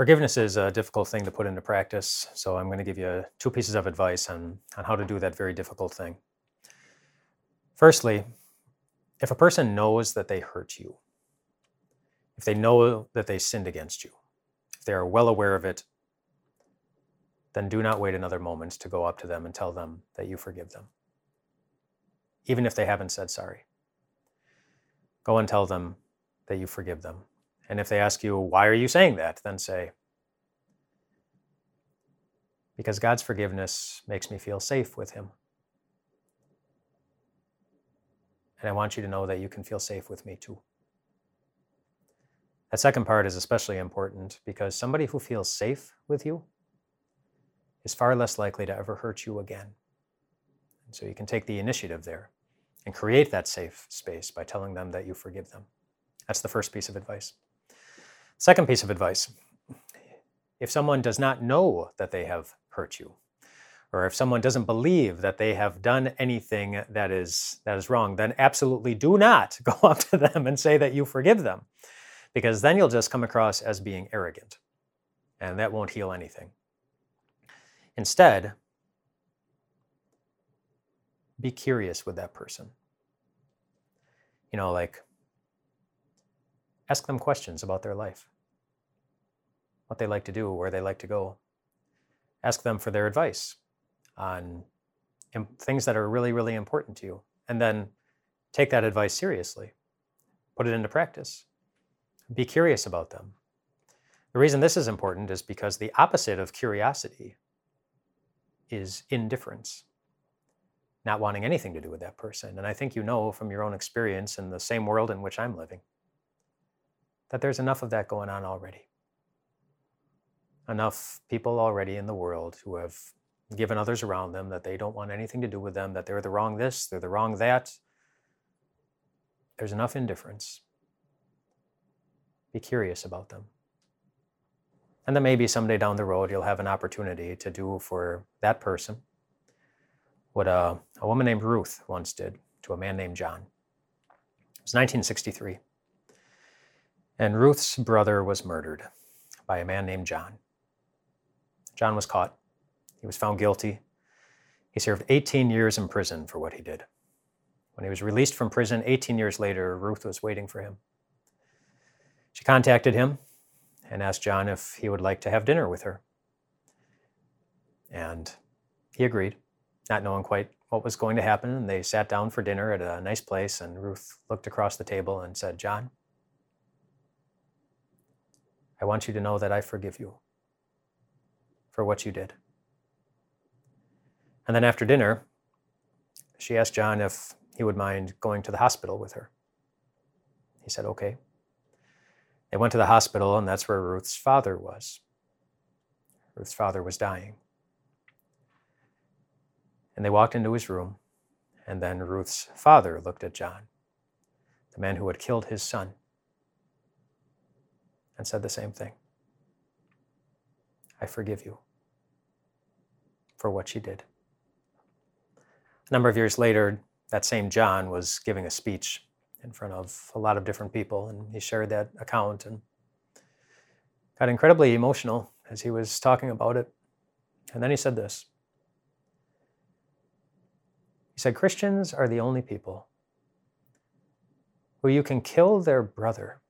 Forgiveness is a difficult thing to put into practice, so I'm going to give you two pieces of advice on, on how to do that very difficult thing. Firstly, if a person knows that they hurt you, if they know that they sinned against you, if they are well aware of it, then do not wait another moment to go up to them and tell them that you forgive them, even if they haven't said sorry. Go and tell them that you forgive them and if they ask you, why are you saying that? Then say, because God's forgiveness makes me feel safe with Him. And I want you to know that you can feel safe with me too. That second part is especially important because somebody who feels safe with you is far less likely to ever hurt you again. And so you can take the initiative there and create that safe space by telling them that you forgive them. That's the first piece of advice. Second piece of advice if someone does not know that they have hurt you, or if someone doesn't believe that they have done anything that is that is wrong, then absolutely do not go up to them and say that you forgive them, because then you'll just come across as being arrogant, and that won't heal anything. Instead, be curious with that person. You know, like ask them questions about their life what they like to do, where they like to go. Ask them for their advice on things that are really, really important to you. And then take that advice seriously, put it into practice. Be curious about them. The reason this is important is because the opposite of curiosity is indifference, not wanting anything to do with that person. And I think you know from your own experience in the same world in which I'm living that there's enough of that going on already enough people already in the world who have given others around them that they don't want anything to do with them, that they're the wrong this, they're the wrong that. There's enough indifference. Be curious about them. And then maybe someday down the road, you'll have an opportunity to do for that person what a, a woman named Ruth once did to a man named John. It was 1963. And Ruth's brother was murdered by a man named John. John was caught. He was found guilty. He served 18 years in prison for what he did. When he was released from prison 18 years later, Ruth was waiting for him. She contacted him and asked John if he would like to have dinner with her. And he agreed, not knowing quite what was going to happen. And they sat down for dinner at a nice place. And Ruth looked across the table and said, John, I want you to know that I forgive you for what you did. And then after dinner, she asked John if he would mind going to the hospital with her. He said, okay. They went to the hospital, and that's where Ruth's father was. Ruth's father was dying. And they walked into his room, and then Ruth's father looked at John, the man who had killed his son, and said the same thing. I forgive you for what she did. A number of years later, that same John was giving a speech in front of a lot of different people, and he shared that account and got incredibly emotional as he was talking about it. And then he said this He said, Christians are the only people who you can kill their brother,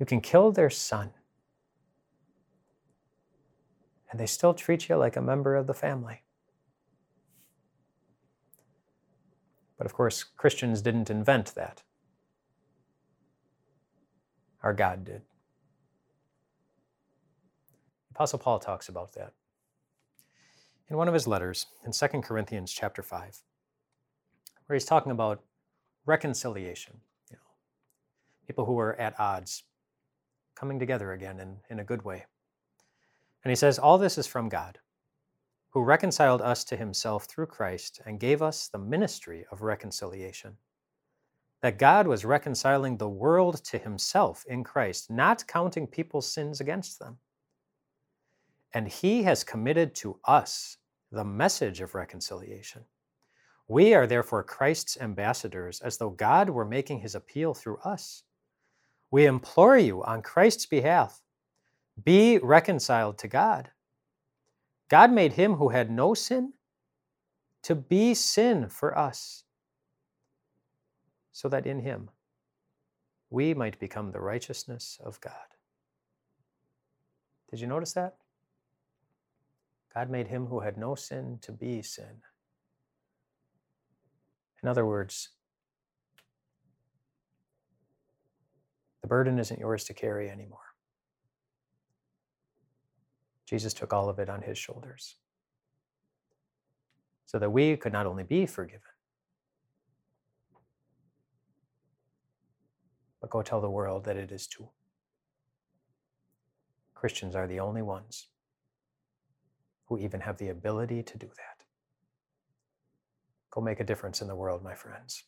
you can kill their son, and they still treat you like a member of the family. But of course, Christians didn't invent that. Our God did. Apostle Paul talks about that in one of his letters in 2 Corinthians chapter 5, where he's talking about reconciliation. You know, people who were at odds coming together again in, in a good way. And he says, All this is from God, who reconciled us to himself through Christ and gave us the ministry of reconciliation. That God was reconciling the world to himself in Christ, not counting people's sins against them. And he has committed to us the message of reconciliation. We are therefore Christ's ambassadors, as though God were making his appeal through us. We implore you on Christ's behalf be reconciled to God. God made him who had no sin to be sin for us, so that in him we might become the righteousness of God. Did you notice that? God made him who had no sin to be sin. In other words, burden isn't yours to carry anymore. Jesus took all of it on his shoulders so that we could not only be forgiven, but go tell the world that it is too. Christians are the only ones who even have the ability to do that. Go make a difference in the world, my friends.